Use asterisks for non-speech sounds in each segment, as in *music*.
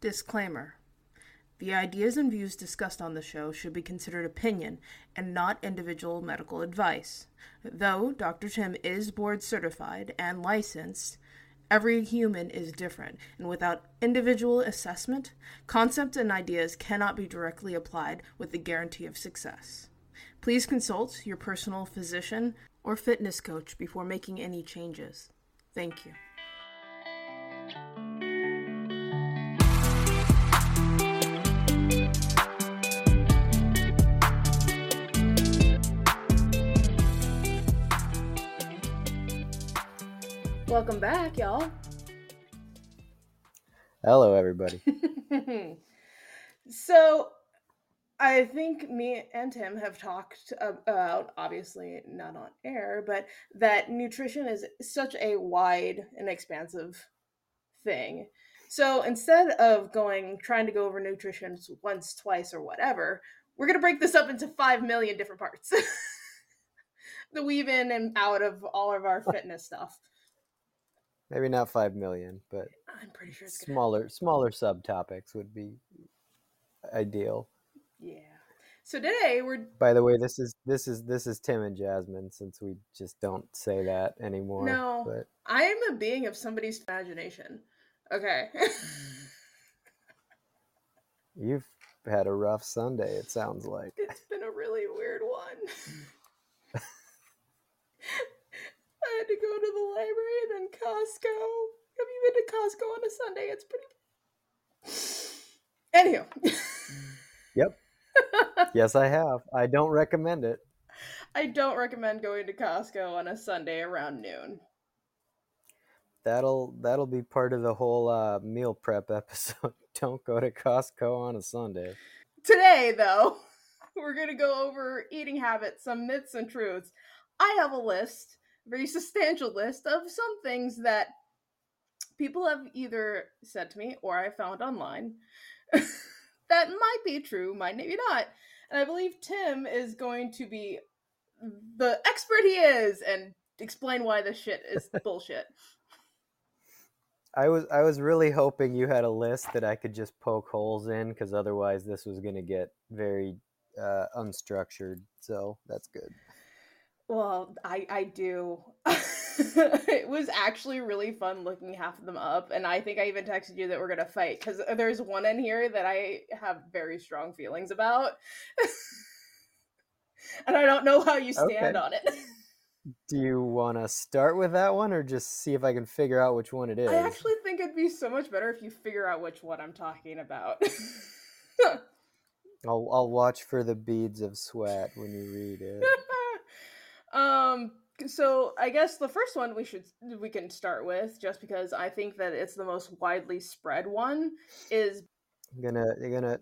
Disclaimer The ideas and views discussed on the show should be considered opinion and not individual medical advice. Though Dr. Tim is board certified and licensed, every human is different, and without individual assessment, concepts and ideas cannot be directly applied with the guarantee of success. Please consult your personal physician or fitness coach before making any changes. Thank you. Welcome back, y'all. Hello, everybody. *laughs* so, I think me and Tim have talked about, obviously not on air, but that nutrition is such a wide and expansive thing. So instead of going trying to go over nutrition once, twice, or whatever, we're gonna break this up into five million different parts. *laughs* the weave in and out of all of our fitness stuff. Maybe not five million, but I'm pretty sure it's smaller gonna... smaller subtopics would be ideal. Yeah. So today we're. By the way, this is this is this is Tim and Jasmine, since we just don't say that anymore. No, but I am a being of somebody's imagination. Okay. *laughs* You've had a rough Sunday. It sounds like it's been a really weird one. *laughs* I had to go to the library and then Costco. Have you been to Costco on a Sunday? It's pretty. Anywho. Yep. *laughs* yes, I have. I don't recommend it. I don't recommend going to Costco on a Sunday around noon. That'll that'll be part of the whole uh, meal prep episode. *laughs* don't go to Costco on a Sunday. Today, though, *laughs* we're gonna go over eating habits, some myths and truths. I have a list, very substantial list of some things that people have either said to me or I found online *laughs* that might be true, might maybe not. And I believe Tim is going to be the expert he is and explain why this shit is *laughs* bullshit. I was I was really hoping you had a list that I could just poke holes in because otherwise this was going to get very uh, unstructured. So that's good. Well, I I do. *laughs* it was actually really fun looking half of them up, and I think I even texted you that we're gonna fight because uh, there's one in here that I have very strong feelings about, *laughs* and I don't know how you stand okay. on it. Do you want to start with that one, or just see if I can figure out which one it is? I actually think it'd be so much better if you figure out which one I'm talking about. I'll I'll watch for the beads of sweat when you read it. *laughs* Um, so I guess the first one we should we can start with, just because I think that it's the most widely spread one, is I'm gonna you're gonna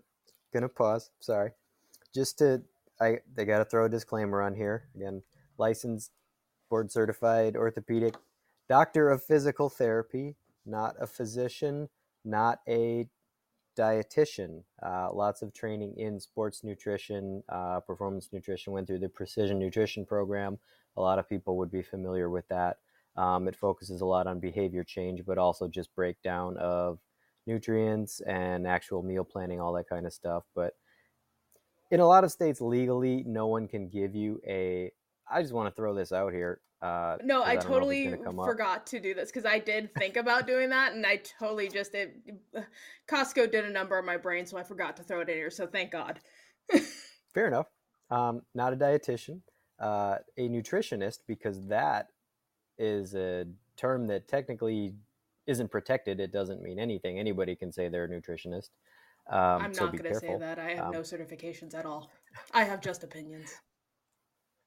gonna pause. Sorry, just to I they got to throw a disclaimer on here again. Licensed, board certified orthopedic doctor of physical therapy, not a physician, not a dietitian. Uh, lots of training in sports nutrition, uh, performance nutrition. Went through the precision nutrition program. A lot of people would be familiar with that. Um, it focuses a lot on behavior change, but also just breakdown of nutrients and actual meal planning, all that kind of stuff. But in a lot of states, legally, no one can give you a. I just want to throw this out here. Uh, no, I, I totally forgot to do this because I did think about doing that, and I totally just it. Costco did a number on my brain, so I forgot to throw it in here. So thank God. *laughs* Fair enough. Um, not a dietitian, uh, a nutritionist, because that is a term that technically isn't protected. It doesn't mean anything. Anybody can say they're a nutritionist. Um, I'm not going to say that. I have um, no certifications at all. I have just opinions.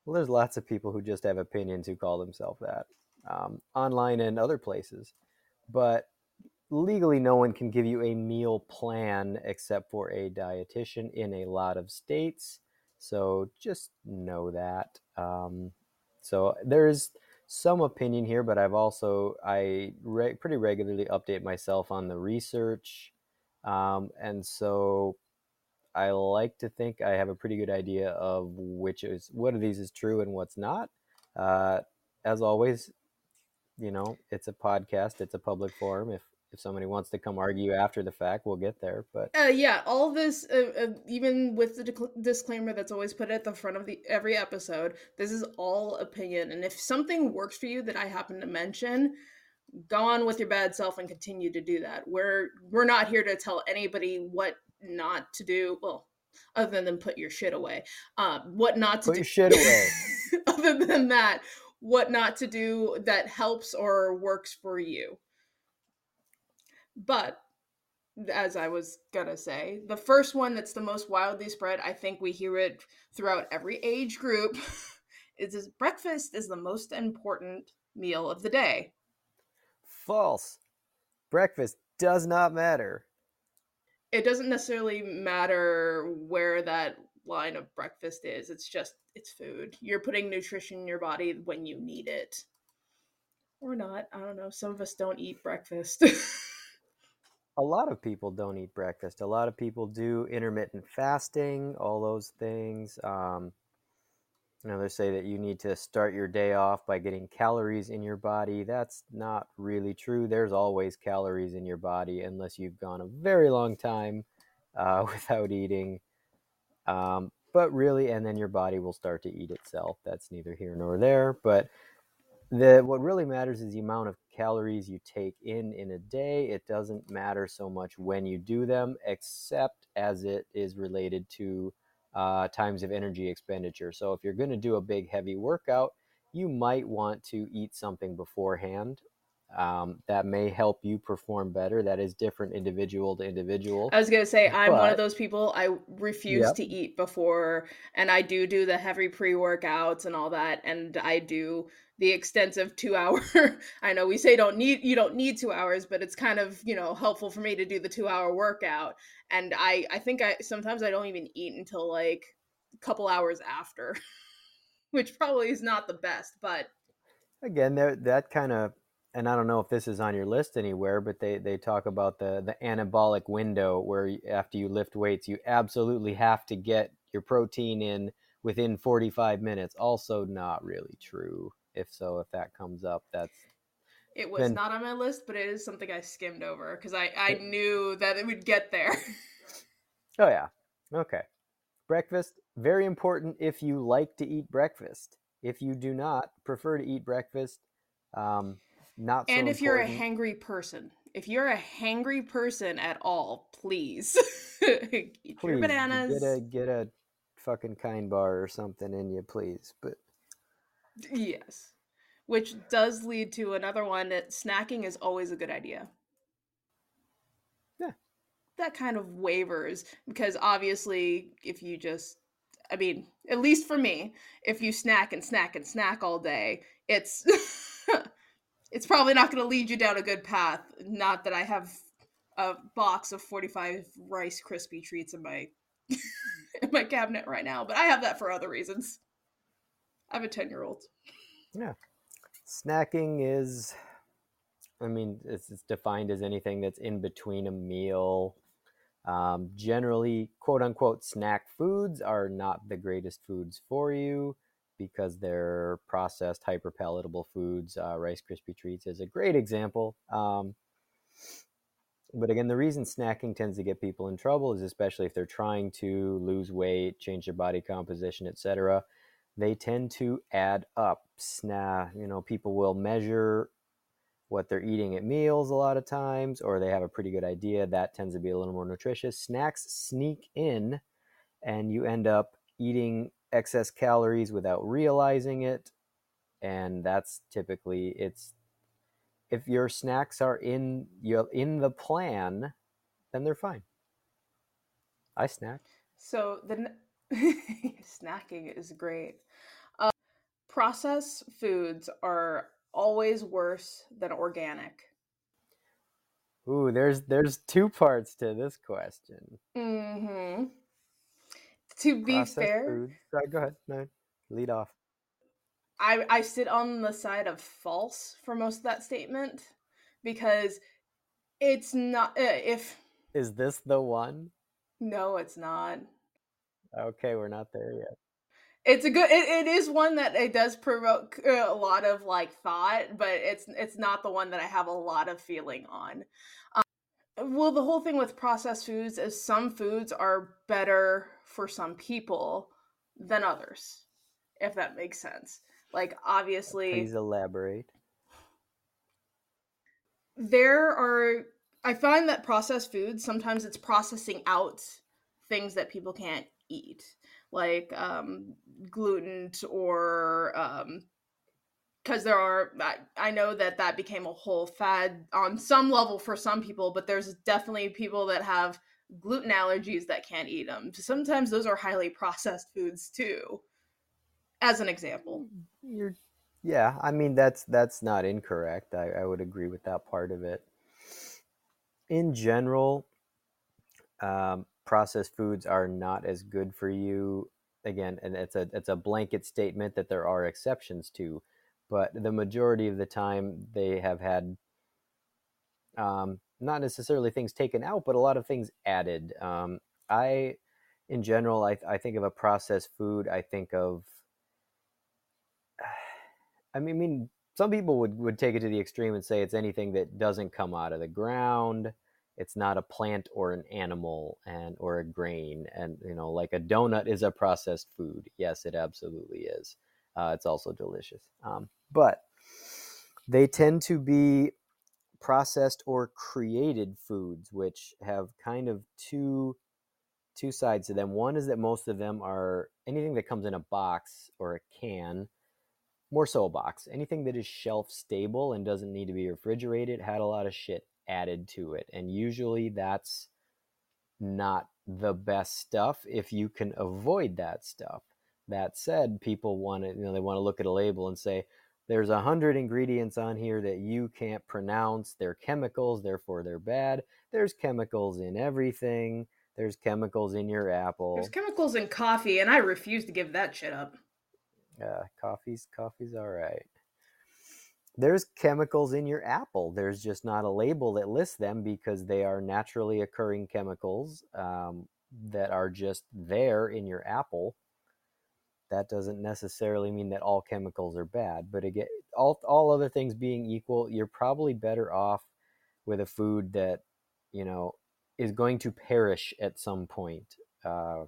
Well, there's lots of people who just have opinions who call themselves that um, online and other places. But legally, no one can give you a meal plan except for a dietitian in a lot of states. So just know that. Um, so there's some opinion here, but I've also I re- pretty regularly update myself on the research, um, and so I like to think I have a pretty good idea of which is what of these is true and what's not. Uh, as always, you know, it's a podcast, it's a public forum. If if somebody wants to come argue after the fact, we'll get there. But uh, yeah, all this, uh, uh, even with the disclaimer that's always put at the front of the every episode, this is all opinion. And if something works for you that I happen to mention, go on with your bad self and continue to do that. We're we're not here to tell anybody what not to do. Well, other than put your shit away. Um, what not to put do. your shit away. *laughs* other than that, what not to do that helps or works for you. But as I was gonna say, the first one that's the most wildly spread, I think we hear it throughout every age group, *laughs* is breakfast is the most important meal of the day. False. Breakfast does not matter. It doesn't necessarily matter where that line of breakfast is. It's just it's food. You're putting nutrition in your body when you need it. Or not. I don't know. Some of us don't eat breakfast. *laughs* a lot of people don't eat breakfast. A lot of people do intermittent fasting, all those things. Um, you know, they say that you need to start your day off by getting calories in your body. That's not really true. There's always calories in your body unless you've gone a very long time uh, *laughs* without eating. Um, but really, and then your body will start to eat itself. That's neither here nor there. But the what really matters is the amount of calories you take in in a day. It doesn't matter so much when you do them, except as it is related to uh, times of energy expenditure. So if you're going to do a big heavy workout, you might want to eat something beforehand um, that may help you perform better. That is different individual to individual. I was gonna say I'm but, one of those people. I refuse yep. to eat before, and I do do the heavy pre workouts and all that, and I do the extensive two hour. *laughs* I know we say don't need you don't need two hours, but it's kind of you know helpful for me to do the two hour workout. And I I think I sometimes I don't even eat until like a couple hours after, *laughs* which probably is not the best, but again there that kind of and I don't know if this is on your list anywhere, but they, they talk about the, the anabolic window where after you lift weights, you absolutely have to get your protein in within 45 minutes. Also, not really true. If so, if that comes up, that's. It was been... not on my list, but it is something I skimmed over because I, I knew that it would get there. oh, yeah. Okay. Breakfast, very important if you like to eat breakfast. If you do not prefer to eat breakfast, um, not and so if you're a hangry person if you're a hangry person at all please. *laughs* Eat please, your bananas. get a get a fucking kind bar or something in you please but yes. Which does lead to another one that snacking is always a good idea. Yeah. That kind of wavers because obviously if you just i mean at least for me if you snack and snack and snack all day it's *laughs* it's probably not going to lead you down a good path. Not that I have a box of 45 Rice Krispie treats in my *laughs* in my cabinet right now, but I have that for other reasons. I have a 10 year old. Yeah. Snacking is, I mean, it's, it's, defined as anything that's in between a meal. Um, generally, quote unquote, snack foods are not the greatest foods for you because they're processed, hyper palatable foods. Uh, Rice Krispie treats is a great example. Um, but again, the reason snacking tends to get people in trouble is especially if they're trying to lose weight, change their body composition, etc. They tend to add up. Sna- you know, people will measure what they're eating at meals a lot of times, or they have a pretty good idea. That tends to be a little more nutritious. Snacks sneak in, and you end up eating excess calories without realizing it and that's typically it's if your snacks are in your in the plan then they're fine. I snack. So the *laughs* snacking is great. Uh, processed foods are always worse than organic. Ooh there's there's two parts to this question. Mm-hmm to be fair, food. Right, go ahead. No, lead off. I I sit on the side of false for most of that statement because it's not uh, if is this the one? No, it's not. Okay, we're not there yet. it's a good it, it is one that it does provoke a lot of like thought but it's it's not the one that i have a lot of feeling on um, well the whole thing with processed foods is some foods are better for some people than others if that makes sense. Like obviously please elaborate. There are i find that processed foods sometimes it's processing out things that people can't eat like um, gluten or um, because there are I, I know that that became a whole fad on some level for some people but there's definitely people that have gluten allergies that can't eat them sometimes those are highly processed foods too as an example. You're yeah i mean that's that's not incorrect. I, I would agree with that part of it. In general um, processed foods are not as good for you. Again and it's a it's a blanket statement that there are exceptions to but the majority of the time they have had um, not necessarily things taken out but a lot of things added um, i in general I, I think of a processed food i think of *sighs* i mean, I mean some people would, would take it to the extreme and say it's anything that doesn't come out of the ground it's not a plant or an animal and or a grain and you know like a donut is a processed food yes it absolutely is uh, it's also delicious um, but they tend to be processed or created foods which have kind of two two sides to them one is that most of them are anything that comes in a box or a can more so a box anything that is shelf stable and doesn't need to be refrigerated had a lot of shit added to it. And usually that's not the best stuff if you can avoid that stuff. That said, people want to, you know, they want to look at a label and say, there's a hundred ingredients on here that you can't pronounce. They're chemicals, therefore they're bad. There's chemicals in everything. There's chemicals in your apple. There's chemicals in coffee, and I refuse to give that shit up. Yeah, coffee's coffee's all right there's chemicals in your apple. There's just not a label that lists them because they are naturally occurring chemicals um, that are just there in your apple. That doesn't necessarily mean that all chemicals are bad, but again, all all other things being equal, you're probably better off with a food that you know is going to perish at some point. Uh,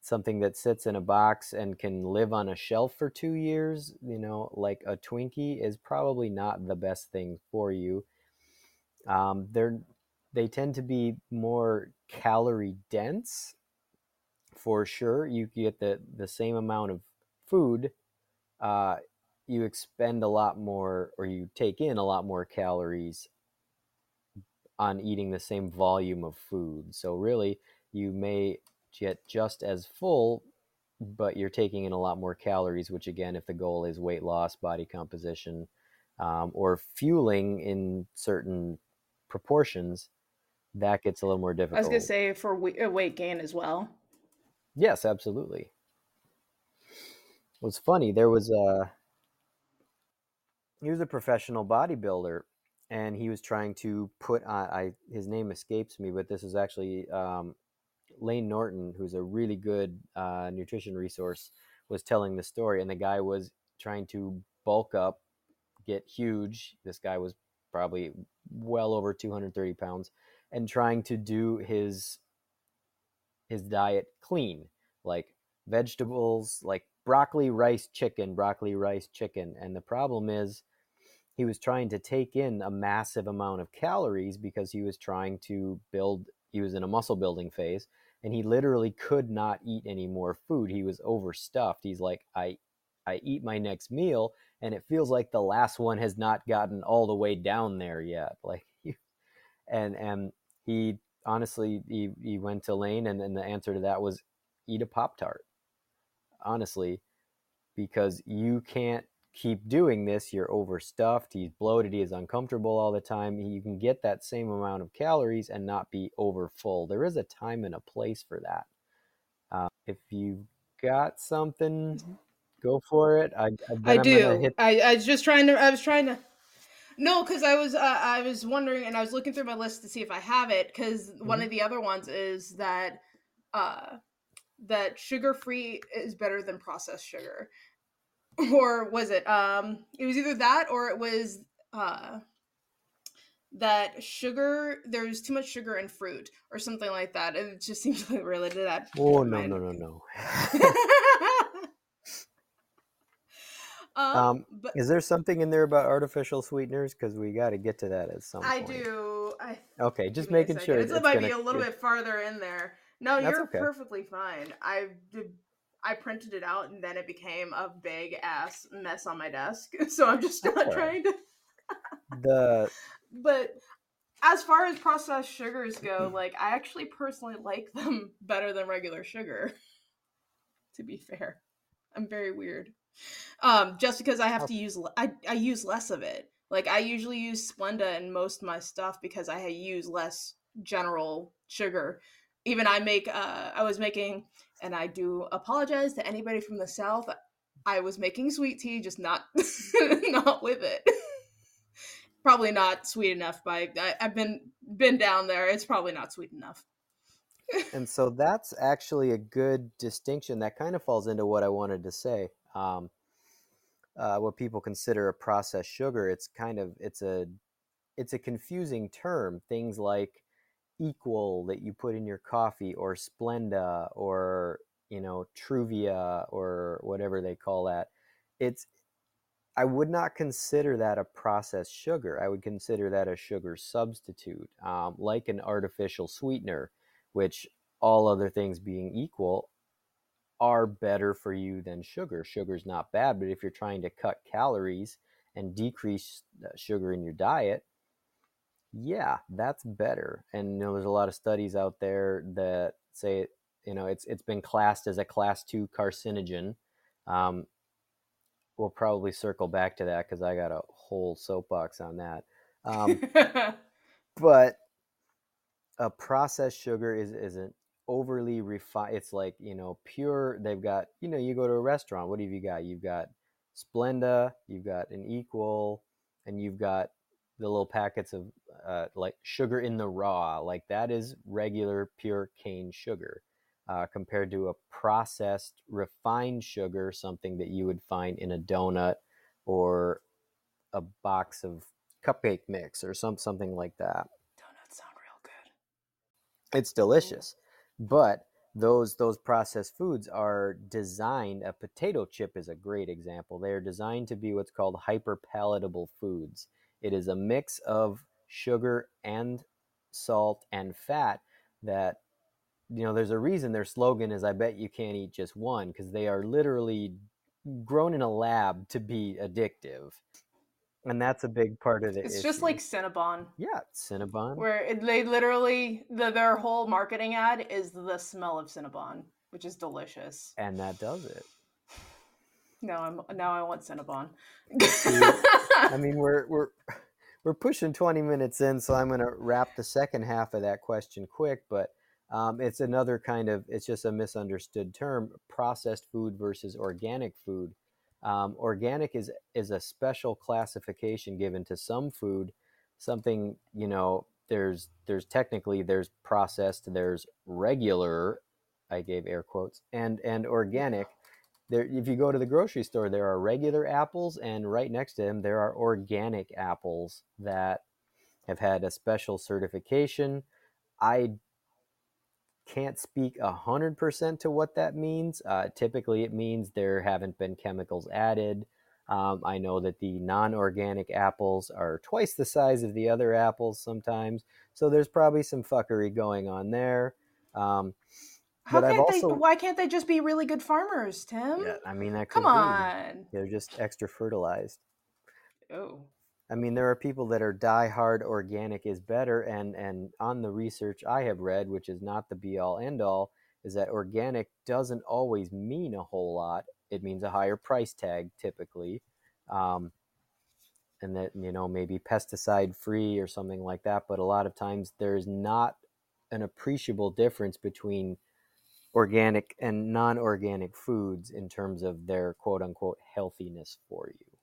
something that sits in a box and can live on a shelf for two years, you know, like a Twinkie, is probably not the best thing for you. Um, they're they tend to be more calorie dense, for sure. You get the the same amount of food. Uh, you expend a lot more, or you take in a lot more calories on eating the same volume of food. So really, you may get just as full, but you're taking in a lot more calories, which again, if the goal is weight loss, body composition, um, or fueling in certain proportions, that gets a little more difficult. I was going to say for uh, weight gain as well. Yes, absolutely. Was funny. There was a he was a professional bodybuilder, and he was trying to put on. I his name escapes me, but this is actually um, Layne Norton, who's a really good uh, nutrition resource, was telling the story, and the guy was trying to bulk up, get huge. This guy was probably well over 230 pounds, and trying to do his his diet clean, like vegetables, like broccoli, rice, chicken, broccoli, rice, chicken. And the problem is, he was trying to take in a massive amount of calories because he was trying to build. He was in a muscle building phase and he literally could not eat any more food. He was overstuffed. He's like, I, I eat my next meal, and it feels like the last one has not gotten all the way down there yet. Like, *laughs* and and he honestly he, he went to Layne, and, and the answer to that was eat a pop tart. Honestly, because you can't keep doing this, you're overstuffed, he's bloated, he is uncomfortable all the time. You can get that same amount of calories and not be over full. There is a time and a place for that. Uh, if you've got something, mm-hmm. go for it. I, I, I do. Hit... I, I was just trying to, I was trying to. No, because I was uh, I was wondering, and I was looking through my list to see if I have it. Because mm-hmm. one of the other ones is that uh, that sugar free is better than processed sugar. Or was it um it was either that or it was uh that sugar there's too much sugar in fruit or something like that. It just *laughs* seems like related to that. Oh no no no no. *laughs* *laughs* um, Um, but Is there something in there about artificial sweeteners? Because we got to get to that at some I point. do. I do. Okay, just making sure. It's- it might be gonna- a little bit farther in there. No, you're okay. perfectly fine. I did. I printed it out and then it became a big ass mess on my desk. *laughs* So I'm just not right. trying to. The *laughs* But as far as processed sugars go, *clears throat* like I actually personally like them better than regular sugar. *laughs* to be fair, I'm very weird. Um, just because I have to use, I I use less of it. Like I usually use Splenda in most of my stuff because I use less general sugar. Even I make, uh, I was making, and I do apologize to anybody from the south. I was making sweet tea, just not *laughs* not with it. *laughs* probably not sweet enough. By I, I've been been down there. It's probably not sweet enough. and so that's actually a good distinction that kind of falls into what I wanted to say. Um, uh, what people consider a processed sugar, it's kind of it's a it's a confusing term. Things like equal that you put in your coffee, or Splenda, or you know Truvia, or whatever they call that. It's I would not consider that a processed sugar. I would consider that a sugar substitute, um, like an artificial sweetener, which all other things being equal are better for you than sugar. Sugar's not bad, but if you're trying to cut calories and decrease uh, sugar in your diet, yeah, that's better. And you know, there's a lot of studies out there that say, you know, it's it's been classed as a class two carcinogen. Um, we'll probably circle back to that because I got a whole soapbox on that. Um, *laughs* but a processed sugar is isn't overly refined. It's like you know pure. They've got you know you go to a restaurant. What have you got? You've got Splenda. You've got an Equal, and you've got the little packets of uh, like sugar in the raw. Like that is regular pure cane sugar. Uh, compared to a processed refined sugar, something that you would find in a donut or a box of cupcake mix or some something like that Donuts sound real good. it's delicious but those those processed foods are designed a potato chip is a great example. They are designed to be what's called hyper palatable foods. It is a mix of sugar and salt and fat that you know there's a reason their slogan is i bet you can't eat just one because they are literally grown in a lab to be addictive and that's a big part of it. It's issue. just like Cinnabon, yeah cinnabon where it, they literally the, their whole marketing ad is the smell of Cinnabon, which is delicious. and that does it Now I'm now I want Cinnabon. *laughs* I mean, we're we're we're pushing 20 minutes in, so I'm going to wrap the second half of that question quick. But um, it's another kind of it's just a misunderstood term: processed food versus organic food. Um, organic is is a special classification given to some food. Something you know, there's there's technically there's processed, there's regular. I gave air quotes and and organic there if you go to the grocery store there are regular apples and right next to them there are organic apples that have had a special certification i can't speak a hundred percent to what that means uh, typically it means there haven't been chemicals added um, i know that the non-organic apples are twice the size of the other apples sometimes so there's probably some fuckery going on there um, How But can't also- they? Why can't they just be really good farmers, Tim? yeah, i mean that could Come be. on. they're just extra fertilized Oh. I mean, there are people that are die-hard organic is better, and and on the research I have read, which is not the be-all end-all, is that organic doesn't always mean a whole lot. It means a higher price tag typically, um, and that you know maybe pesticide-free or something like that. But a lot of times there's not an appreciable difference between organic and non-organic foods in terms of their quote-unquote healthiness for you.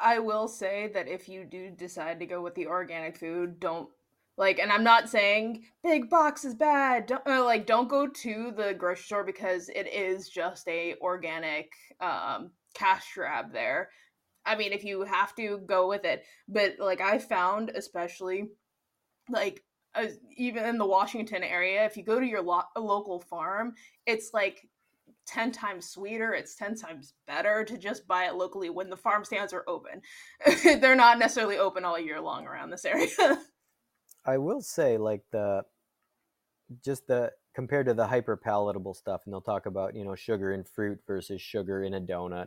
I will say that if you do decide to go with the organic food, don't Like, and I'm not saying big box is bad. Don't, uh, like, don't go to the grocery store because it is just a organic um, cash grab there. I mean, if you have to go with it, but like I found, especially like even in the Washington area, if you go to your lo- local farm, it's like 10 times sweeter. It's 10 times better to just buy it locally when the farm stands are open. *laughs* They're not necessarily open all year long around this area. *laughs* I will say, like, the just the compared to the hyper palatable stuff, and they'll talk about, you know, sugar in fruit versus sugar in a donut.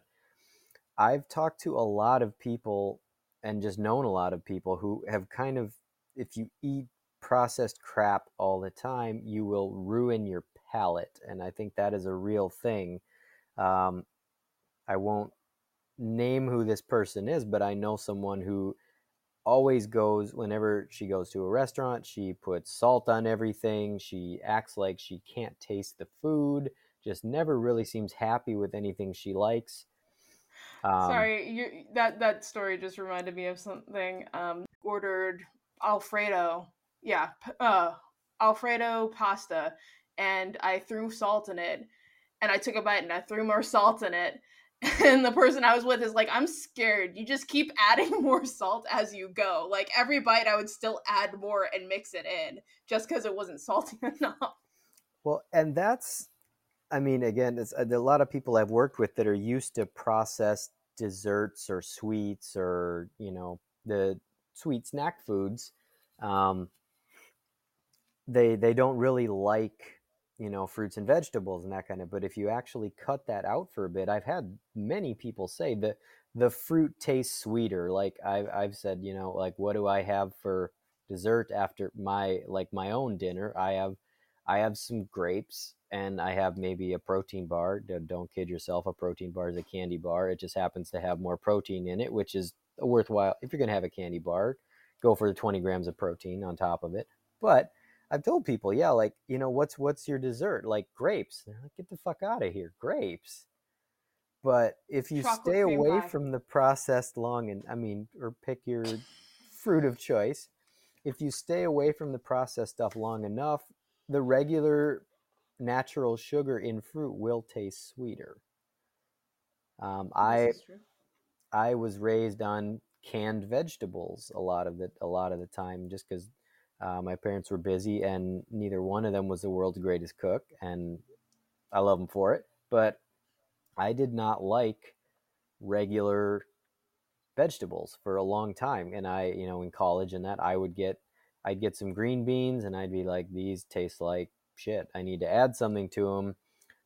I've talked to a lot of people and just known a lot of people who have kind of, if you eat processed crap all the time, you will ruin your palate. And I think that is a real thing. Um, I won't name who this person is, but I know someone who always goes whenever she goes to a restaurant she puts salt on everything she acts like she can't taste the food just never really seems happy with anything she likes um, sorry you, that that story just reminded me of something um ordered alfredo yeah uh alfredo pasta and i threw salt in it and i took a bite and i threw more salt in it *laughs* and the person I was with is like, I'm scared. You just keep *laughs* adding more salt as you go. Like every bite, I would still add more and mix it in just because it wasn't *laughs* salty enough. Well, and that's, I mean, again, it's a lot of people I've worked with that are used to processed desserts or sweets or, you know, the sweet snack foods. Um, they they don't really like you know fruits and vegetables and that kind of but if you actually cut that out for a bit i've had many people say that the fruit tastes sweeter like I've, I've said you know like what do i have for dessert after my like my own dinner? I have i have some grapes and i have maybe a protein bar don't kid yourself a protein bar is a candy bar it just happens to have more protein in it which is worthwhile if you're going to have a candy bar go for the 20 grams of protein on top of it but I've told people, yeah, like, you know, what's what's your dessert? Like grapes. They're like, get the fuck out of here, grapes. But if you Chocolate stay away pie. from the processed long and I mean, or pick your fruit of choice, if you stay away from the processed stuff long enough, the regular natural sugar in fruit will taste sweeter. Um, I I was raised on canned vegetables a lot of the a lot of the time just because uh, my parents were busy, and neither one of them was the world's greatest cook, and I love them for it. But I did not like regular vegetables for a long time, and I, you know, in college and that, I would get, I'd get some green beans, and I'd be like, these taste like shit. I need to add something to them,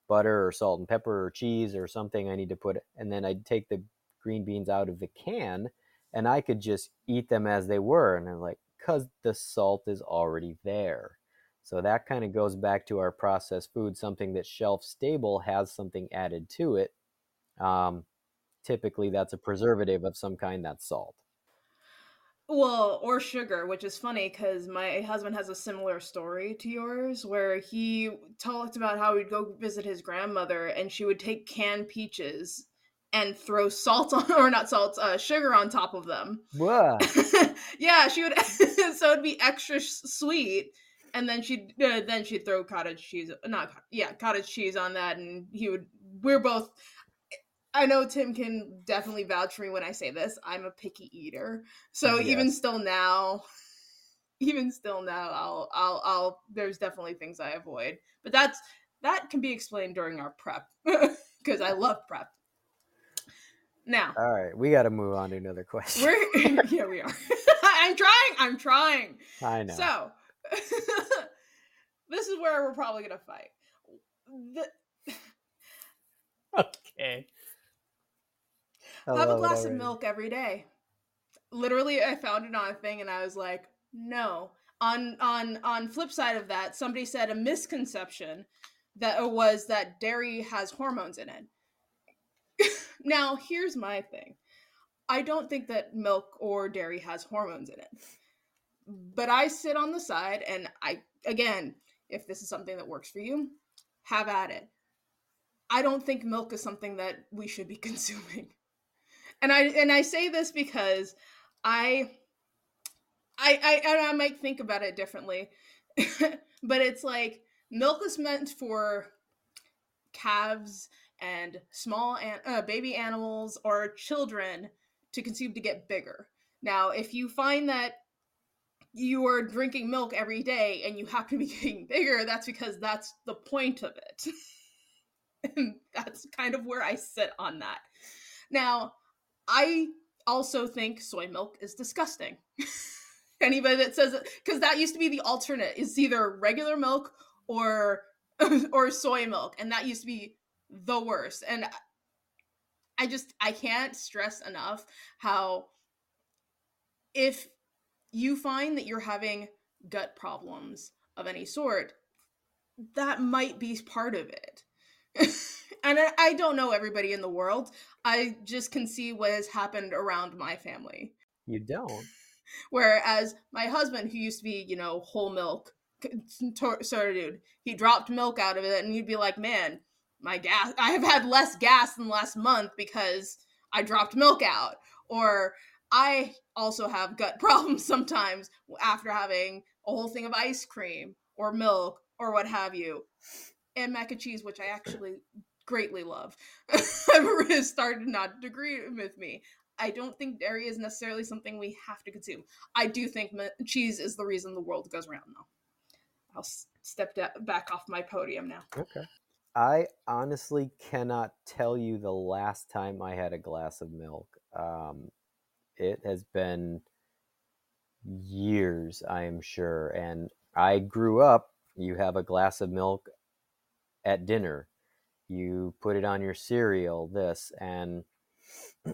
butter or salt and pepper or cheese or something. I need to put, and then I'd take the green beans out of the can, and I could just eat them as they were, and I'm like, because the salt is already there. So that kind of goes back to our processed food. Something that's shelf stable has something added to it. Um, typically, that's a preservative of some kind. That's salt. Well, or sugar, which is funny because my husband has a similar story to yours, where he talked about how he'd go visit his grandmother and she would take canned peaches and throw salt *laughs* on or not salt uh, sugar on top of them. *laughs* Yeah she would *laughs* so it'd be extra sweet and then she'd uh, then she'd throw cottage cheese not yeah cottage cheese on that and he would we're both i know tim can definitely vouch for me when i say this i'm a picky eater so yes. even still now even still now i'll i'll i'll there's definitely things i avoid but that's that can be explained during our prep because i love prep now, all right, we got to move on to another question. We're, *laughs* *laughs* yeah, we are. *laughs* I'm trying. I'm trying. I know. So, this is where we're probably gonna fight. The... okay. Have a glass of milk every day. Literally, I found it on a thing, and I was like, no. On on on flip side of that, somebody said a misconception that it was that dairy has hormones in it *laughs* now, here's my thing I don't think that milk or dairy has hormones in it. But I sit on the side and I, again, if this is something that works for you, have at it. I don't think milk is something that we should be *laughs* consuming. And I and I say this because I I, I I might think about it differently, *laughs* but it's like milk is meant for calves and small an- uh, baby animals or children to consume to get bigger. Now, if you find that you are drinking milk every day and you happen to be *laughs* getting bigger, that's because that's the point of it. *laughs* and that's kind of where I sit on that. Now, I also think soy milk is disgusting. *laughs* Anybody that says it, because that used to be the alternate, is either regular milk or or soy milk, and that used to be the worst. And I just I can't stress enough how if you find that you're having gut problems of any sort, that might be part of it. *laughs* and I, I, don't know everybody in the world. I just can see what has happened around my family. You don't. *laughs* Whereas my husband, who used to be, you know, whole milk sort of dude, he dropped milk out of it, and you'd be like, man, my gas, I have had less gas than last month because I dropped milk out. Or I also have gut *laughs* problems sometimes after having a whole thing of ice cream or milk or what have you. And mac and cheese, which I actually greatly love. *laughs* I've started not to agree with me. I don't think dairy is necessarily something we have to consume. I do think cheese is the reason the world goes round, though. I'll step back off my podium now. Okay. I honestly cannot tell you the last time I had a glass of milk. Um, it has been years, I am sure. And I grew up, you have a glass of milk at dinner, you put it on your cereal, this. And *clears throat*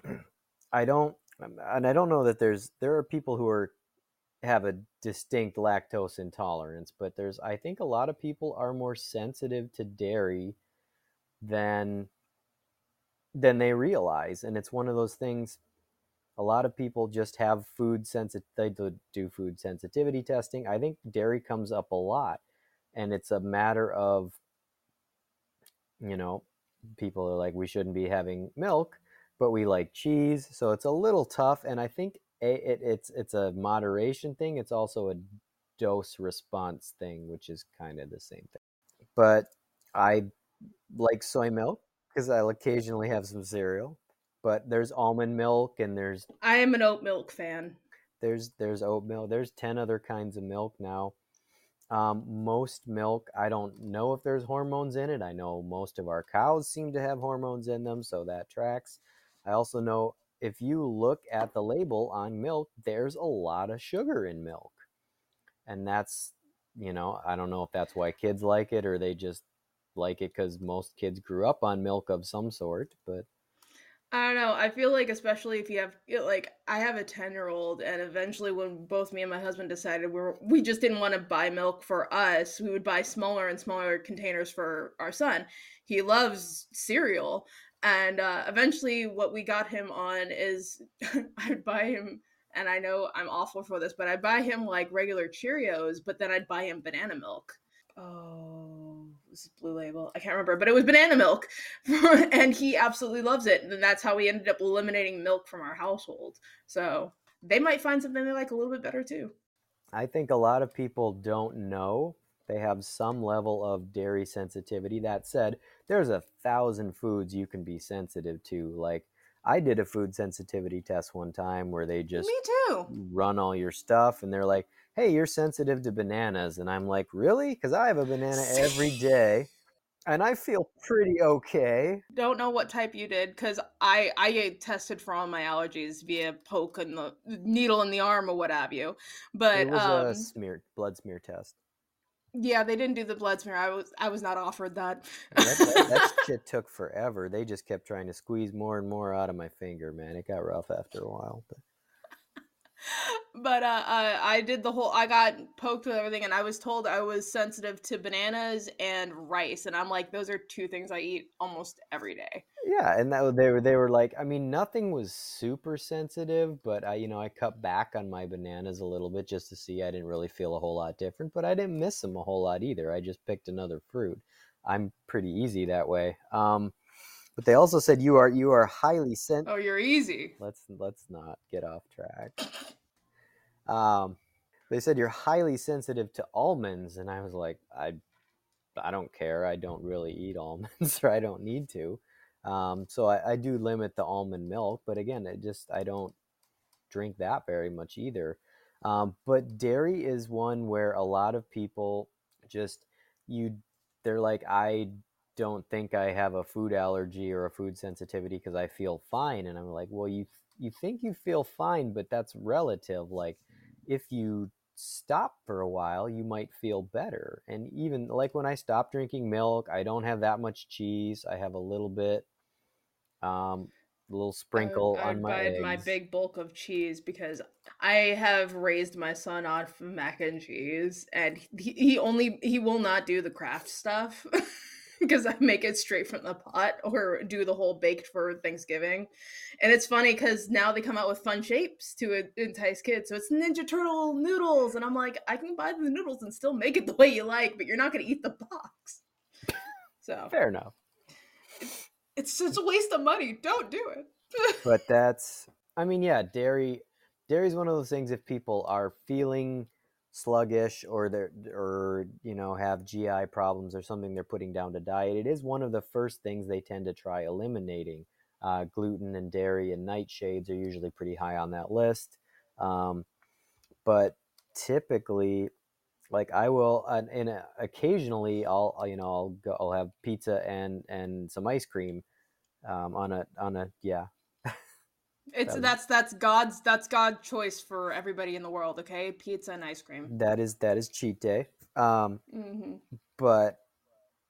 I don't, and I don't know that there's, there are people who are, have a distinct lactose intolerance, but there's, I think a lot of people are more sensitive to dairy than than they realize and it's one of those things a lot of people just have food sensitive they do food sensitivity testing. I think dairy comes up a lot and it's a matter of you know people are like we shouldn't be having milk but we like cheese so it's a little tough and i think it, it's it's a moderation thing it's also a dose response thing which is kind of the same thing but i like soy milk because i'll occasionally have some cereal but there's almond milk and there's I am an oat milk fan. There's there's oat milk. There's ten other kinds of milk now. Um, most milk, I don't know if there's hormones in it. I know most of our cows seem to have hormones in them, so that tracks. I also know if you look at the label on milk, there's a lot of sugar in milk. And that's, you know, I don't know if that's why kids like it or they just like it because most kids grew up on milk of some sort, but I don't know. I feel like, especially if you have, like, I have a 10 year old, and eventually, when both me and my husband decided we are we just didn't want to buy milk for us, we would buy smaller and smaller containers for our son. He loves cereal. And uh, eventually, what we got him on is *laughs* I'd buy him, and I know I'm awful for this, but I'd buy him like regular Cheerios, but then I'd buy him banana milk. Oh this is Blue Label. I can't remember, but it was banana milk, *laughs* and he absolutely loves it. And that's how we ended up eliminating milk from our household. So they might find something they like a little bit better too. I think a lot of people don't know they have some level of dairy sensitivity. That said, there's a thousand foods you can be sensitive to. Like I did a food sensitivity test one time where they just Me too. run all your stuff and they're like, hey, you're sensitive to bananas. And I'm like, really? Because I have a banana every day and I feel pretty okay. Don't know what type you did because I I tested for all my allergies via poke and the needle in the arm or what have you. But it was um, a smear blood smear test. Yeah, they didn't do the blood smear. I was I was not offered that. that, that, that *laughs* shit took forever. They just kept trying to squeeze more and more out of my finger. Man, it got rough after a while. But but uh, uh, I did the whole. I got poked with everything, and I was told I was sensitive to bananas and rice, and I'm like, those are two things I eat almost every day. Yeah, and that they were they were like, I mean, nothing was super sensitive, but I, you know, I cut back on my bananas a little bit just to see. I didn't really feel a whole lot different, but I didn't miss them a whole lot either. I just picked another fruit. I'm pretty easy that way. Um, but they also said you are you are highly sent. Oh, you're easy. Let's let's not get off track. Um, they said you're highly sensitive to almonds, and I was like, I, I don't care. I don't really eat *laughs* almonds, or I don't need to. Um, so I, I do limit the almond milk, but again, it just I don't drink that very much either. Um, but dairy is one where a lot of people just you they're like I don't think I have a food allergy or a food sensitivity because I feel fine, and I'm like, well, you you think you feel fine, but that's relative. Like if you stop for a while, you might feel better. And even like when I stop drinking milk, I don't have that much cheese. I have a little bit, um, a little sprinkle I I on my eggs. my big bulk of cheese because I have raised my son off mac and cheese, and he, he only he will not do the Kraft stuff *laughs* because I make it straight from the pot or do the whole baked for Thanksgiving. And it's funny because now they come out with fun shapes to entice kids. So it's Ninja Turtle noodles, and I'm like, I can buy the noodles and still make it the way you like, but you're not going to eat the box. So Fair enough. it's just a waste of money. Don't do it. *laughs* but that's i mean yeah dairy dairy is one of those things if people are feeling sluggish or they're or you know have gi problems or something they're putting down to diet it is one of the first things they tend to try eliminating. Uh, gluten and dairy and nightshades are usually pretty high on that list um, but typically like i will uh, and uh, occasionally i'll I'll, you know i'll go i'll have pizza and and some ice cream um, on a on a yeah It's That- that's that's God's that's God's choice for everybody in the world. Okay, pizza and ice cream. That is that is cheat day. Um, hmm but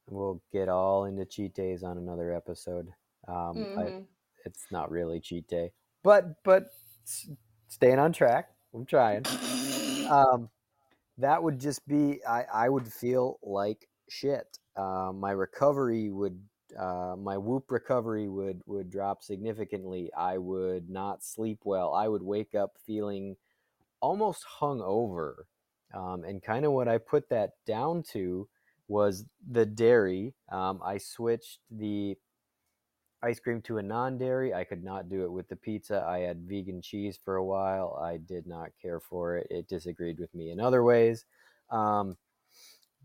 we'll get all into cheat days on another episode. Um, I, hmm it's not really cheat day, but but staying on track. I'm trying. Um, that would just be I I would feel like shit. Uh, my recovery would uh, my Whoop recovery would would drop significantly. I would not sleep well. I would wake up feeling almost hung over. Um, and kind of what I put that down to was the dairy. Um, I switched the ice cream to a non dairy. I could not do it with the pizza. I had vegan cheese for a while. I did not care for it. It disagreed with me in other ways. Um,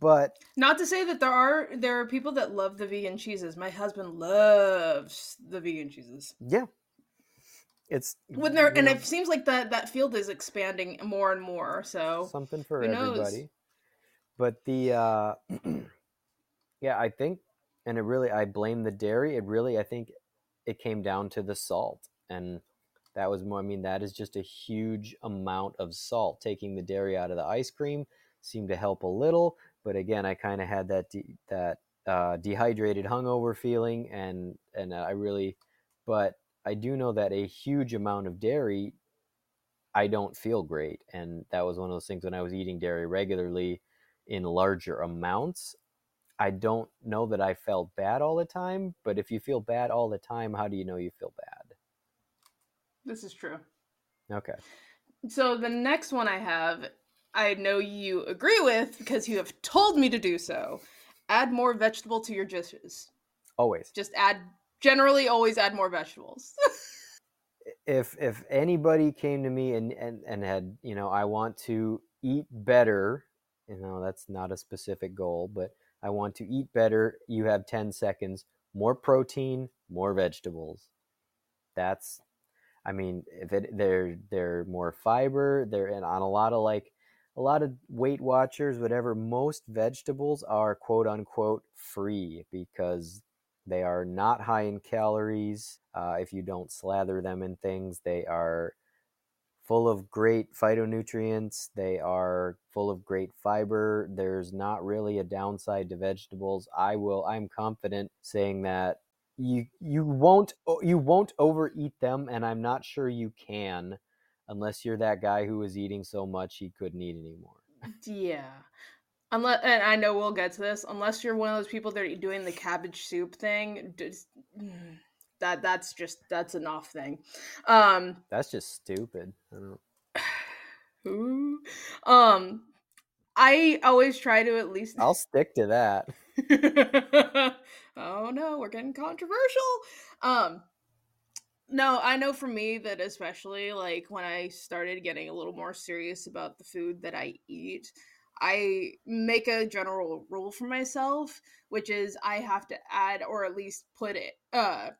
but Not to say that there are there are people that love the vegan cheeses. My husband loves the vegan cheeses. yeah, it's When there and know, it seems like that that field is expanding more and more. So something for knows? everybody. But the uh, *clears throat* yeah, I think, and it really, I blame the dairy. It really, I think, it came down to the salt, and that was more. I mean, that is just a huge amount of salt. Taking the dairy out of the ice cream seemed to help a little, but again, I kind of had that de- that uh, dehydrated, hungover feeling, and and I really, but I do know that a huge amount of dairy I don't feel great. And that was one of those things when I was eating dairy regularly in larger amounts. I don't know that I felt bad all the time, but if you feel bad all the time, how do you know you feel bad? this is true. Okay. So the next one I have, I know you agree with because you have told me to do so. Add more vegetable to your dishes. Always. Just add generally always add more vegetables. *laughs* If if anybody came to me and, and, and had, you know, I want to eat better, you know, that's not a specific goal, but I want to eat better, you have 10 seconds, more protein, more vegetables. That's I mean, if it they're they're more fiber, they're in on a lot of like a lot of Weight Watchers, whatever. Most vegetables are quote unquote free because they are not high in calories. Uh, if you don't slather them in things, they are full of great phytonutrients. They are full of great fiber. There's not really a downside to vegetables. I will. I'm confident saying that you you won't you won't overeat them, and I'm not sure you can, unless you're that guy who was eating so much he couldn't eat anymore. yeah. Unless and I know we'll get to this, unless you're one of those people that are doing the cabbage soup thing, just, that that's just that's an off thing. Um That's just stupid. I don't. *sighs* um I always try to at least I'll stick to that. *laughs* oh no, we're getting controversial. Um no, I know for me that especially like when I started getting a little more serious about the food that I eat, I make a general rule for myself, which is I have to add or at least put it uh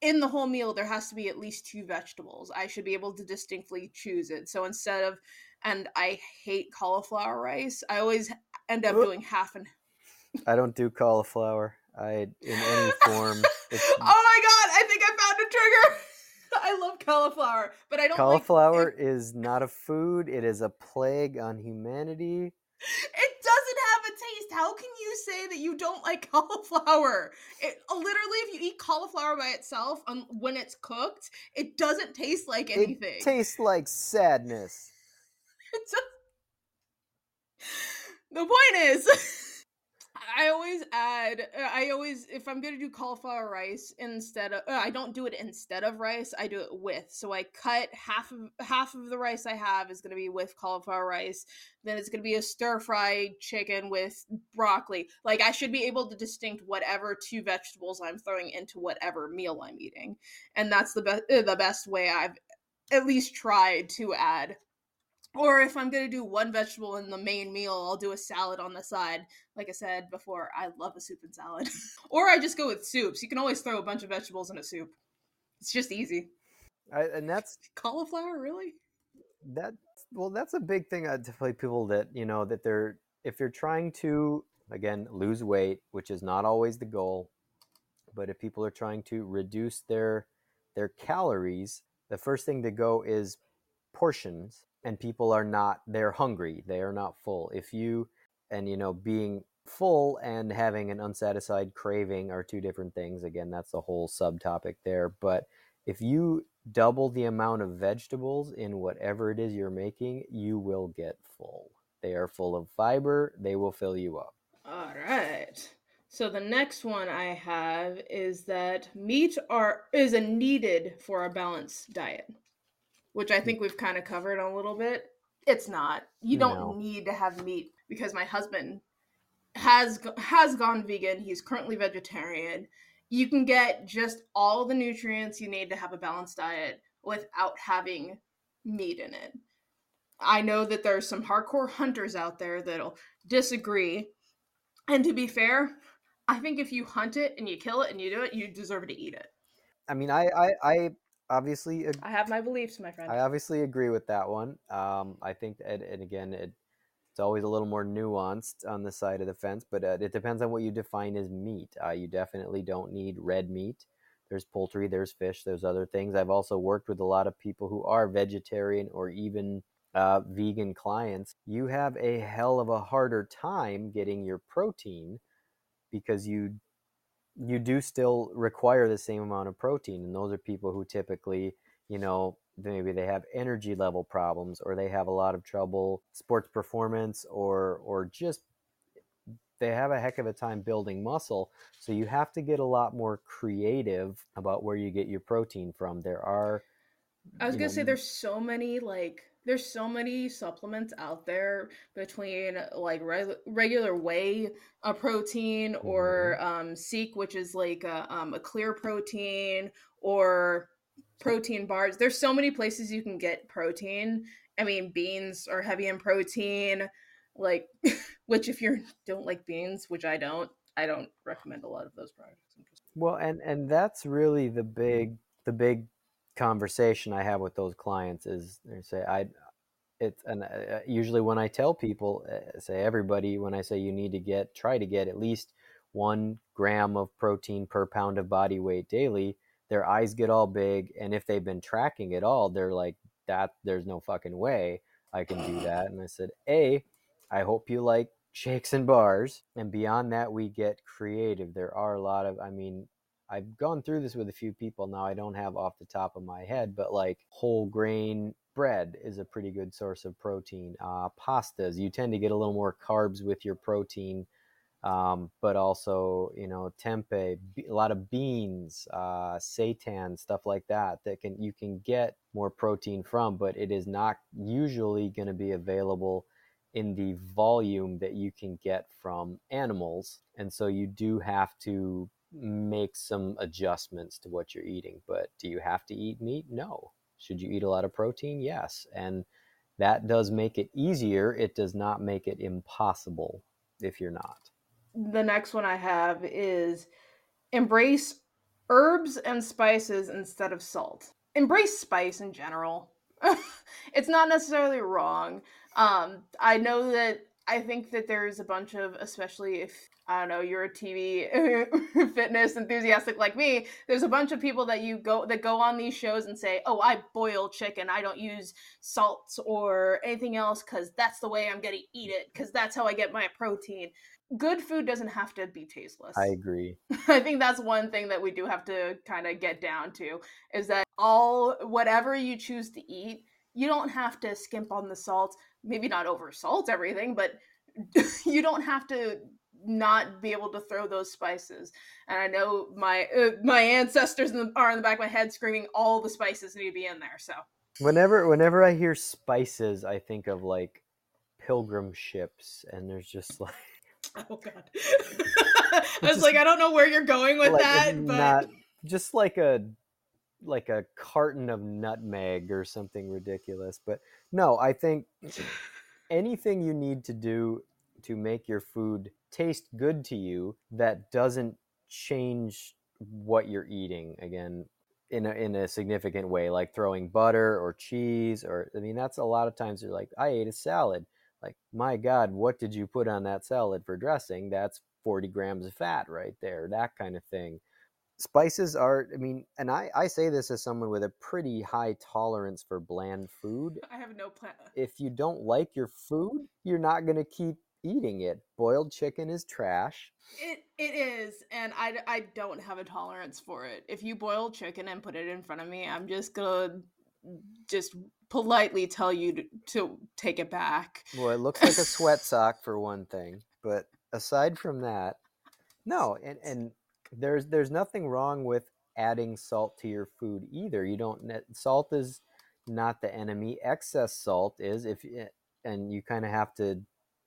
in the whole meal there has to be at least two vegetables. I should be able to distinctly choose it. So instead of and I hate cauliflower rice, I always end up doing half and I don't do cauliflower. I in any form. *laughs* oh my god! I think I found a trigger. *laughs* I love cauliflower, but I don't. Cauliflower like is not a food. It is a plague on humanity. It doesn't have a taste. How can you say that you don't like *laughs* cauliflower? It literally, if you eat cauliflower by itself, um, when it's cooked, it doesn't taste like anything. It tastes like sadness. *laughs* The point is. I always add. Uh, I always, if I'm gonna do cauliflower rice instead of, uh, I don't do it instead of rice. I do it with. So I cut half of half of the rice I have is gonna be with cauliflower rice. Then it's gonna be a stir fried chicken with broccoli. Like I should be able to distinct whatever two vegetables I'm throwing into whatever meal I'm eating, and that's the best. Uh, the best way I've at least tried to add or if I'm gonna do one vegetable in the main meal, I'll do a salad on the side. Like I said before, I love a soup and salad. *laughs* or I just go with soups. You can always throw a bunch of vegetables in a soup. It's just easy. I, and that's cauliflower, really. That well, that's a big thing. I tell people that you know that they're if they're trying to again lose weight, which is not always the goal, but if people are trying to reduce their their calories, the first thing to go is portions and people are not they're hungry they are not full. If you and you know being full and having an unsatisfied craving are two different things again that's the whole subtopic there but if you double the amount of vegetables in whatever it is you're making you will get full. They are full of fiber they will fill you up. All right so the next one i have is that meat are is a needed for a balanced diet which I hmm. think we've kind of covered a little bit. It's not. You don't no. need to have meat because my husband has has gone vegan. He's currently vegetarian. You can get just all the nutrients you need to have a balanced diet without having meat in it. I know that there's some hardcore hunters out there that'll disagree. And to be fair, I think if you hunt it and you kill it and you do it, you deserve to eat it. I mean, I I, I obviously ag- I have my beliefs, my friend. I obviously agree with that one. Um, I think, and, and again, it, it's always a little more nuanced on the side of the fence, but uh, it depends on what you define as meat. Uh, you definitely don't need red meat. There's poultry, there's fish, there's other things. I've also worked with a lot of people who are vegetarian or even uh, vegan clients. You have a hell of a harder time getting your protein because you you do still require the same amount of protein and those are people who typically you know maybe they have energy level problems or they have a lot of trouble sports performance or or just they have a heck of a time building muscle. So you have to get a lot more creative about where you get your protein from. There are i was gonna know, say there's so many like there's so many supplements out there between like re- regular whey a protein or mm-hmm. um, seek which is like a, um, a clear protein or protein bars. There's so many places you can get protein. I mean beans are heavy in protein like *laughs* which if you don't like beans which i don't i don't recommend a lot of those products. Well and and that's really the big the big conversation I have with those clients is they say I it's and uh, usually when I tell people uh, say everybody when I say you need to get try to get at least one gram of protein per pound of body weight daily their eyes get all big and if they've been tracking it all they're like that there's no fucking way I can do that and I said a I hope you like shakes and bars and beyond that we get creative. There are a lot of I mean I've gone through this with a few people now. I don't have off the top of my head, but like whole grain bread is a pretty good source of protein. Uh, pastas, you tend to get a little more carbs with your protein, um, but also you know tempeh, a lot of beans, uh, seitan, stuff like that that can you can get more protein from, but it is not usually going to be available in the volume that you can get from animals, and so you do have to make some adjustments to what you're eating. But do you have to eat meat? No. Should you eat a lot of protein? Yes. And that does make it easier. It does not make it impossible if you're not. The next one I have is embrace herbs and spices instead of salt. Embrace spice in general. *laughs* it's not necessarily wrong. Um, I know that I think that there's a bunch of, especially if I don't know, you're a TV *laughs* fitness enthusiastic like me. There's a bunch of people that you go that go on these shows and say, "Oh, I boil chicken. I don't use salts or anything else cuz that's the way I'm to eat it cuz that's how I get my protein." Good food doesn't have to be tasteless. I agree. *laughs* I think that's one thing that we do have to kind of get down to is that all whatever you choose to eat, you don't have to skimp on the salt. Maybe not over salt everything, but *laughs* you don't have to not be able to throw those spices. And I know my uh, my ancestors in the, are in the back of my head screaming all the spices need to be in there. So whenever whenever I hear spices, I think of like pilgrim ships, and there's just *laughs* like oh god, *laughs* I was like I don't know where you're going with like that, but not, just like a like a carton of nutmeg or something ridiculous. But no, I think anything you need to do to make your food taste good to you that doesn't change what you're eating again in a, in a significant way like throwing butter or cheese or i mean that's a lot of times you're like i ate a salad like my god what did you put on that salad for dressing that's 40 grams of fat right there that kind of thing spices are i mean and i i say this as someone with a pretty high tolerance for bland food i have no plan uh. if you don't like your food you're not going to keep eating it. Boiled chicken is trash. It it is, and I, I don't have a tolerance for it. If you boil chicken and put it in front of me, I'm just gonna just politely tell you to, to take it back. Well, it looks like a *laughs* sweat sock for one thing, but aside from that, no. And and there's there's nothing wrong with adding salt to your food either. You don't salt is not the enemy. Excess salt is if and you kind of have to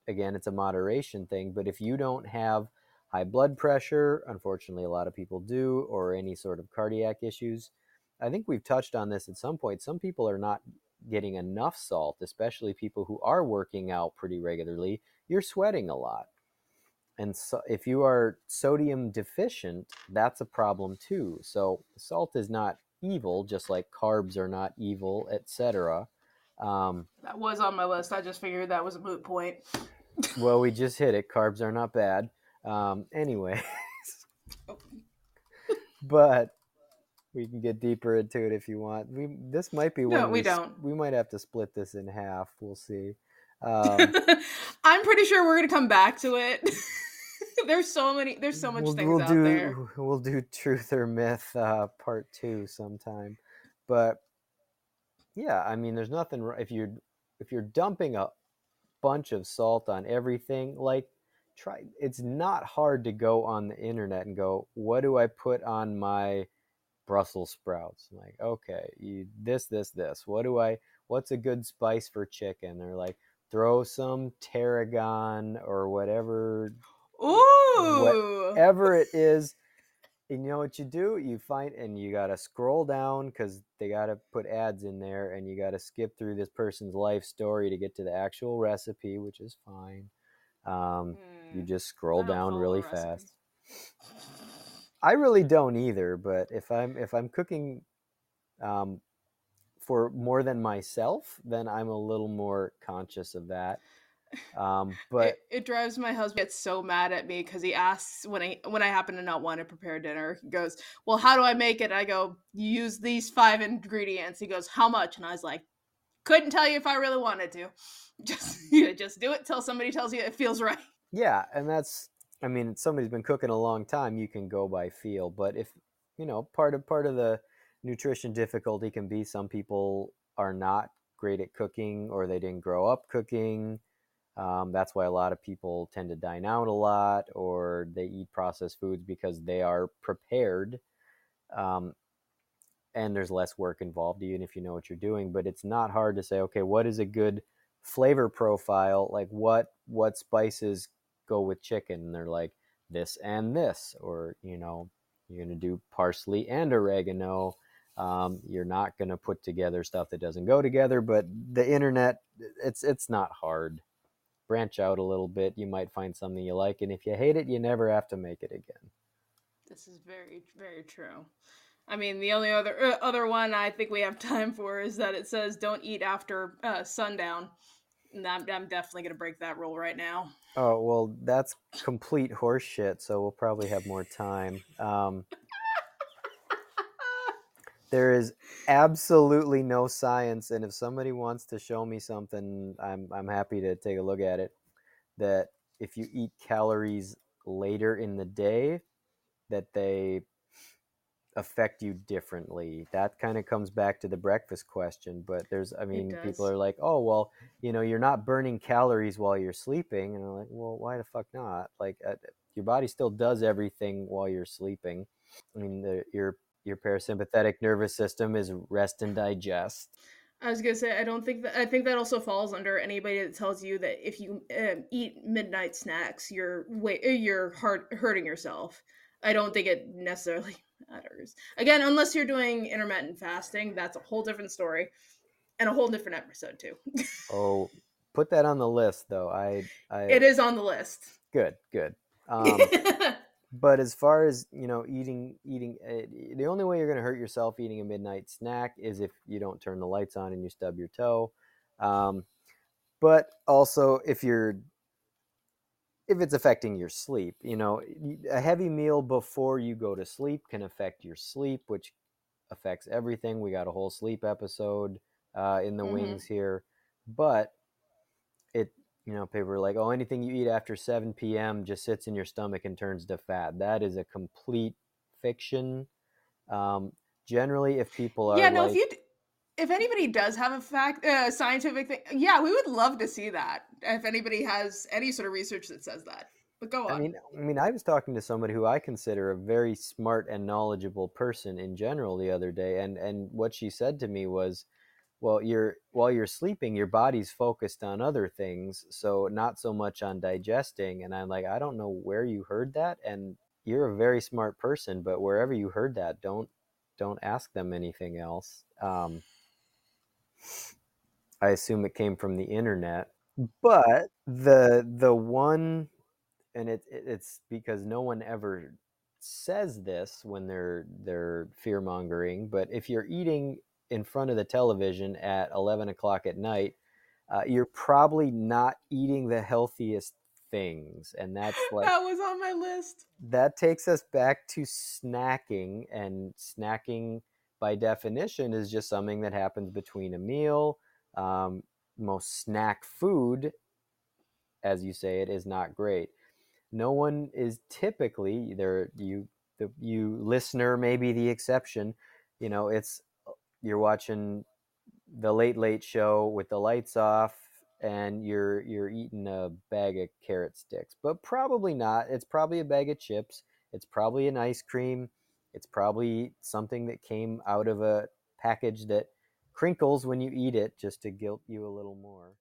again, it's a moderation thing. But if you don't have high blood pressure, unfortunately, a lot of people do, or any sort of cardiac issues, I think we've touched on this at some point. Some people are not getting enough salt, especially people who are working out pretty regularly. You're sweating a lot. And so if you are sodium deficient, that's a problem too. So salt is not evil, just like carbs are not evil, etc. Um, that was on my list. I just figured that was a moot point. well, we *laughs* just hit it. Carbs are not bad. Um, anyway, *laughs* but we can get deeper into it if you want. We this might be one. No, we, we don't. We might have to split this in half. We'll see. *laughs* Um, I'm pretty sure we're gonna come back to it. *laughs* there's so many. There's so much we'll, things we'll out do, there. *laughs* We'll do truth or myth uh, part two sometime. But yeah, I mean, there's nothing if you're if you're dumping a bunch of salt on everything, like try. It's not hard to go on the internet and go, what do I put on my Brussels sprouts? I'm like, okay, you this this this. What do I? What's a good spice for chicken? They're like, throw some tarragon or whatever. Ooh. Whatever it is and you know what you do? You find and you got to scroll down because they got to put ads in there, and you got to skip through this person's life story to get to the actual recipe, which is fine. Um, mm, you just scroll down really fast. I really don't either, but if I'm if I'm cooking um, for more than myself, then I'm a little more conscious of that. Um, but it, it, drives my husband gets so mad at me because he asks when I when I happen to not want to prepare dinner. He goes, "Well, how do I make it?" I go, "You use these five ingredients." He goes, "How much?" And I was like, "Couldn't tell you if I really wanted to. *laughs* Just you know, just do it till somebody tells you it feels right." Yeah, and that's I mean, somebody's been cooking a long time. You can go by feel, but if you know part of part of the nutrition difficulty can be some people are not great at cooking or they didn't grow up cooking um, that's why a lot of people tend to dine out a lot or they eat processed foods because they are prepared. Um, and there's less work involved, even if you know what you're doing. But it's not hard to say, okay, what is a good flavor profile? Like what what spices go with chicken? And they're like this and this, or you know, you're to do parsley and oregano. Um, you're not to put together stuff that doesn't go together, but the internet, it's it's not hard. Branch out a little bit. You might find something you like, and if you hate it, you never have to make it again. This is very very true. I mean, the only other uh, other one I think we have *laughs* time for is that it says don't eat after uh, sundown. And I'm, I'm definitely going to break that rule right now. Oh well, that's complete horseshit. So we'll probably have more time. Um, there is absolutely no science, and if somebody wants to show me something, I'm I'm happy to take a look at it. That if you eat calories later in the day, that they affect you differently. That kind of comes back to the breakfast question but there's i mean people are like oh well you know you're not burning calories while you're sleeping and i'm like well why the fuck not? Like uh, your body still does everything while you're sleeping. I mean the, your your parasympathetic nervous system is rest and digest I was gonna say I don't think that I think that also falls under anybody that tells you that if you um, eat midnight snacks, you're way, you're hard, hurting yourself. I don't think it necessarily *laughs* matters. Again, unless you're doing intermittent fasting, that's a whole different story and a whole different episode too. oh, put that on the list though. I, I It is on the list. Good, good. *laughs* Um, but as far as you know, eating, eating, uh, the only way you're going to hurt yourself eating a midnight snack is if you don't turn the lights on and you stub your toe. Um, but also, if you're if it's affecting your sleep. You know, a heavy meal before you go to sleep can affect your sleep, which affects everything. We got a whole sleep episode uh, in the mm-hmm. wings here, but you know, people are like, oh, anything you eat after 7 p.m. just sits in your stomach and turns to fat. That is a complete fiction. Um, generally, if people are yeah, no, like, if you. D- if anybody does have a fact uh, scientific thing yeah we would love to see that if anybody has any sort of research that says that but go on i mean i mean i was talking to somebody who i consider a very smart and knowledgeable person in general the other day and and what she said to me was well you're while you're sleeping your body's focused on other things so not so much on digesting and i'm like i don't know where you heard that and you're a very smart person but wherever you heard that don't don't ask them anything else um, I assume it came from the internet. But the the one, and it, it's because no one ever says this when they're they're fear mongering. But if you're eating in front of the television at eleven o'clock at night, uh, you're probably not eating the healthiest things, and that's *laughs* like that was on my list. That takes us back to snacking, and snacking by definition is just something that happens between a meal. Um, most snack food, as you say it, is not great. No one is typically there. You, the you listener, may be the exception. You know, it's you're watching the late late show with the lights off and you're you're eating a bag of carrot sticks but probably not. It's probably a bag of chips. It's probably an ice cream. It's probably something that came out of a package that crinkles when you eat it just to guilt you a little more.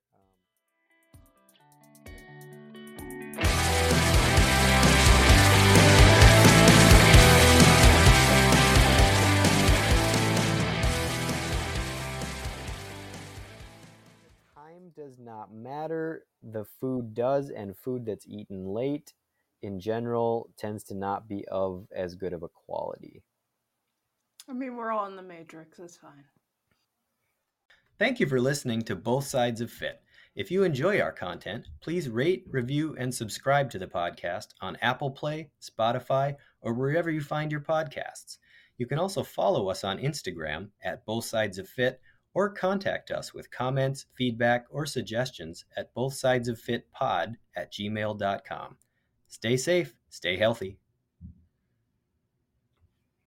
Time does not matter. The food does, and food that's eaten late in general tends to not be of as good of a quality. I mean, we're all in the matrix. It's fine. Thank you for listening to Both Sides of Fit. If you enjoy our content, please rate, review, and subscribe to the podcast on Apple Play, Spotify, or wherever you find your podcasts. You can also follow us on Instagram at Both Sides of Fit or contact us with comments, feedback, or suggestions at bothsidesoffitpod at gmail.com. Stay safe, stay healthy.